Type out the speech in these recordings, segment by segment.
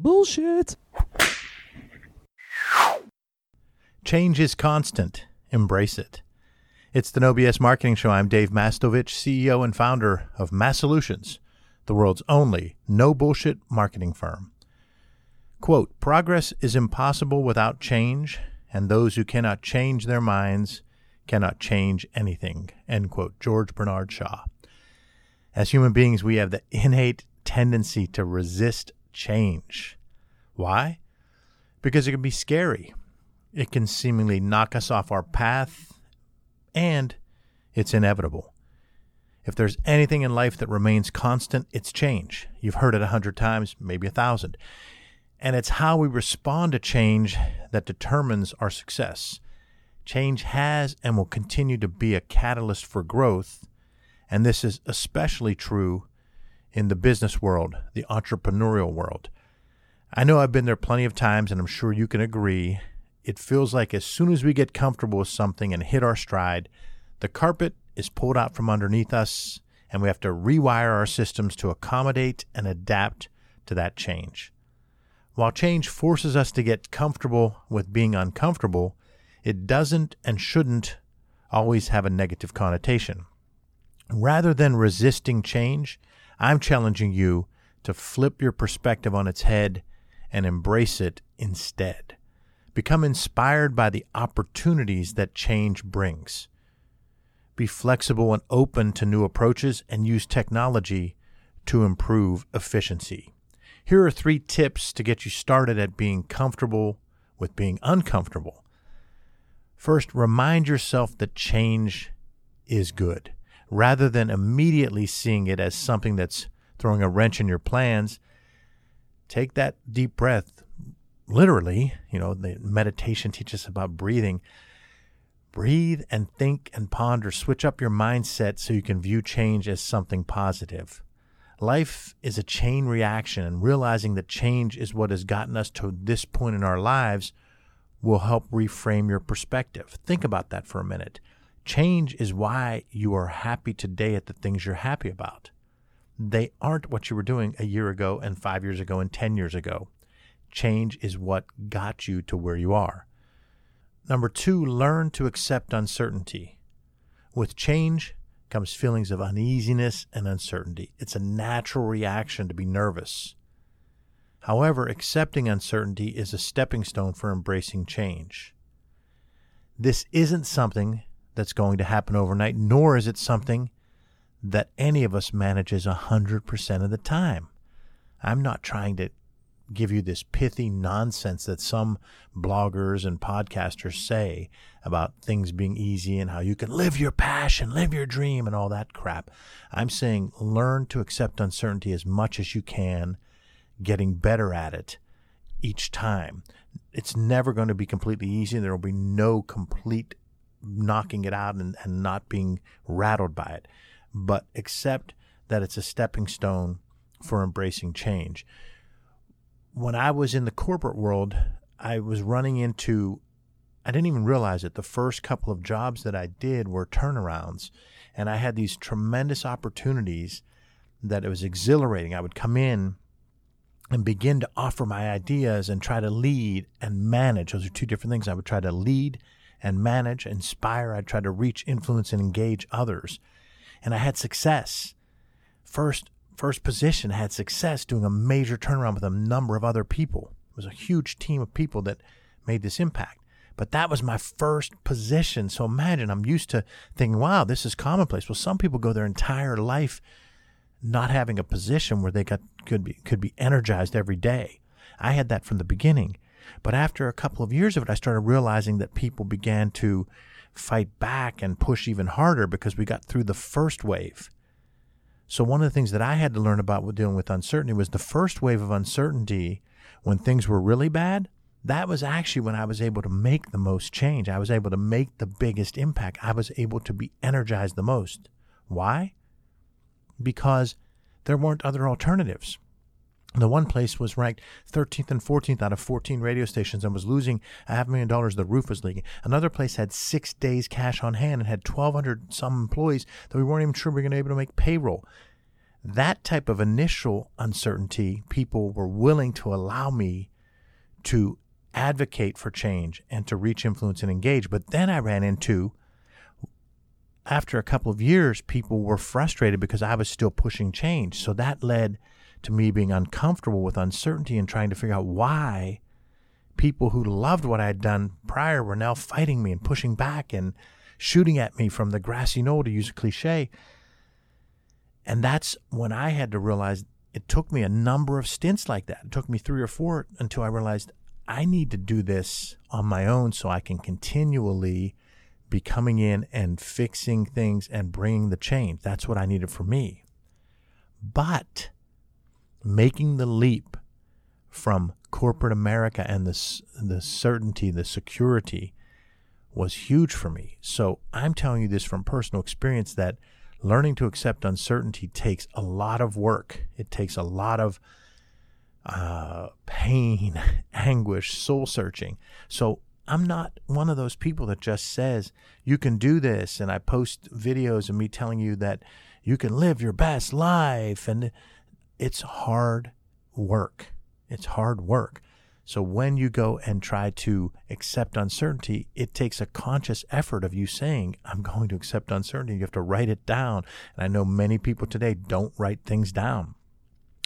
Bullshit. Change is constant. Embrace it. It's the No BS Marketing Show. I'm Dave Mastovich, CEO and founder of Mass Solutions, the world's only no bullshit marketing firm. Quote, progress is impossible without change, and those who cannot change their minds cannot change anything. End quote. George Bernard Shaw. As human beings, we have the innate tendency to resist change. Why? Because it can be scary. It can seemingly knock us off our path, and it's inevitable. If there's anything in life that remains constant, it's change. You've heard it a hundred times, maybe a thousand. And it's how we respond to change that determines our success. Change has and will continue to be a catalyst for growth, and this is especially true in the business world, the entrepreneurial world. I know I've been there plenty of times, and I'm sure you can agree. It feels like as soon as we get comfortable with something and hit our stride, the carpet is pulled out from underneath us, and we have to rewire our systems to accommodate and adapt to that change. While change forces us to get comfortable with being uncomfortable, it doesn't and shouldn't always have a negative connotation. Rather than resisting change, I'm challenging you to flip your perspective on its head and embrace it instead. Become inspired by the opportunities that change brings. Be flexible and open to new approaches and use technology to improve efficiency. Here are three tips to get you started at being comfortable with being uncomfortable. First, remind yourself that change is good. Rather than immediately seeing it as something that's throwing a wrench in your plans, take that deep breath literally. You know, the meditation teaches about breathing. Breathe and think and ponder. Switch up your mindset so you can view change as something positive. Life is a chain reaction, and realizing that change is what has gotten us to this point in our lives will help reframe your perspective. Think about that for a minute. Change is why you are happy today at the things you're happy about. They aren't what you were doing a year ago, and five years ago, and 10 years ago. Change is what got you to where you are. Number two, learn to accept uncertainty. With change, comes feelings of uneasiness and uncertainty. It's a natural reaction to be nervous. However, accepting uncertainty is a stepping stone for embracing change. This isn't something that's going to happen overnight, nor is it something that any of us manages 100% of the time. I'm not trying to give you this pithy nonsense that some bloggers and podcasters say about things being easy and how you can live your passion, live your dream, and all that crap. I'm saying learn to accept uncertainty as much as you can, getting better at it each time. It's never going to be completely easy. There will be no complete knocking it out and, and not being rattled by it. But accept that it's a stepping stone for embracing change when I was in the corporate world, I was running into, I didn't even realize it. The first couple of jobs that I did were turnarounds. And I had these tremendous opportunities that it was exhilarating. I would come in and begin to offer my ideas and try to lead and manage. Those are two different things. I would try to lead and manage, inspire. I'd try to reach, influence, and engage others. And I had success. First, first position had success doing a major turnaround with a number of other people. It was a huge team of people that made this impact. But that was my first position. So imagine I'm used to thinking, wow, this is commonplace. Well, some people go their entire life not having a position where they got could be could be energized every day. I had that from the beginning. But after a couple of years of it, I started realizing that people began to fight back and push even harder because we got through the first wave. So one of the things that I had to learn about dealing with uncertainty was the first wave of uncertainty when things were really bad. That was actually when I was able to make the most change. I was able to make the biggest impact. I was able to be energized the most. Why? Because there weren't other alternatives. The one place was ranked 13th and 14th out of 14 radio stations and was losing a half million dollars. The roof was leaking. Another place had six days cash on hand and had 1,200 some employees that we weren't even sure we were going to be able to make payroll. that type of initial uncertainty, people were willing to allow me to advocate for change and to reach influence and engage. But then I ran into, after a couple of years, people were frustrated because I was still pushing change. So that led to me being uncomfortable with uncertainty and trying to figure out why people who loved what I had done prior were now fighting me and pushing back and shooting at me from the grassy knoll, to use a cliche. And that's when I had to realize it took me a number of stints like that. It took me three or four until I realized I need to do this on my own so I can continually be coming in and fixing things and bringing the change. That's what I needed for me. But making the leap from corporate America and the, the certainty, the security was huge for me. So I'm telling you this from personal experience that learning to accept uncertainty takes a lot of work. It takes a lot of uh, pain, anguish, soul searching. So I'm not one of those people that just says, you can do this. And I post videos of me telling you that you can live your best life. And it's hard work. It's hard work. So when you go and try to accept uncertainty, it takes a conscious effort of you saying, I'm going to accept uncertainty. You have to write it down. And I know many people today don't write things down.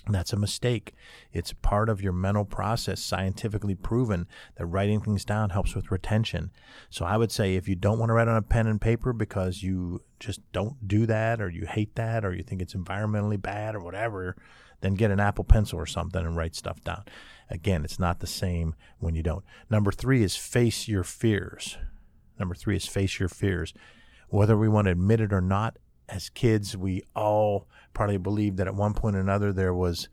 That's a mistake. It's part of your mental process, scientifically proven that writing things down helps with retention. So I would say if you don't want to write on a pen and paper because you just don't do that or you hate that or you think it's environmentally bad or whatever, then get an Apple Pencil or something and write stuff down. Again, it's not the same when you don't. Number three is face your fears. Number three is face your fears. Whether we want to admit it or not, as kids, we all probably believed that at one point or another there was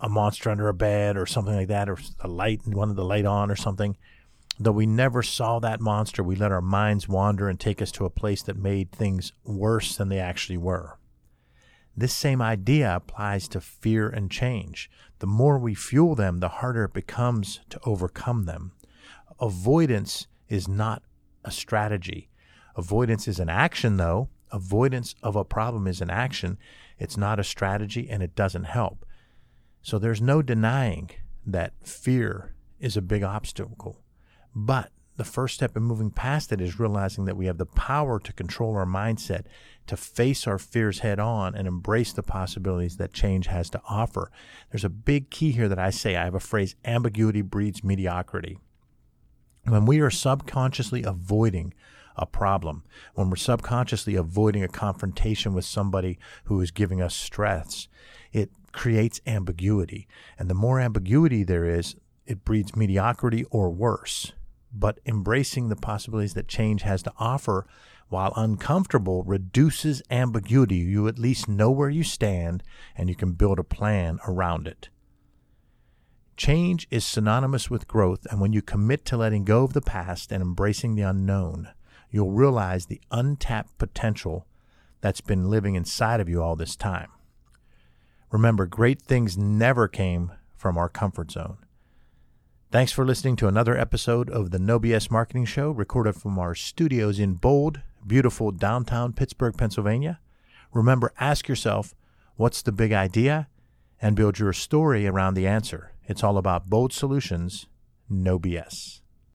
a monster under a bed or something like that, or a light, wanted the light on or something. Though we never saw that monster, we let our minds wander and take us to a place that made things worse than they actually were. This same idea applies to fear and change. The more we fuel them, the harder it becomes to overcome them. Avoidance is not a strategy. Avoidance is an action, though, avoidance of a problem is an action. It's not a strategy and it doesn't help. So there's no denying that fear is a big obstacle. But the first step in moving past it is realizing that we have the power to control our mindset, to face our fears head on and embrace the possibilities that change has to offer. There's a big key here that I say I have a phrase ambiguity breeds mediocrity. When we are subconsciously avoiding a problem, when we're subconsciously avoiding a confrontation with somebody who is giving us stress, it creates ambiguity. And the more ambiguity there is, it breeds mediocrity or worse. But embracing the possibilities that change has to offer, while uncomfortable, reduces ambiguity. You at least know where you stand and you can build a plan around it. Change is synonymous with growth, and when you commit to letting go of the past and embracing the unknown, you'll realize the untapped potential that's been living inside of you all this time. Remember, great things never came from our comfort zone. Thanks for listening to another episode of the No BS Marketing Show, recorded from our studios in bold, beautiful downtown Pittsburgh, Pennsylvania. Remember, ask yourself, what's the big idea? And build your story around the answer. It's all about bold solutions, no BS.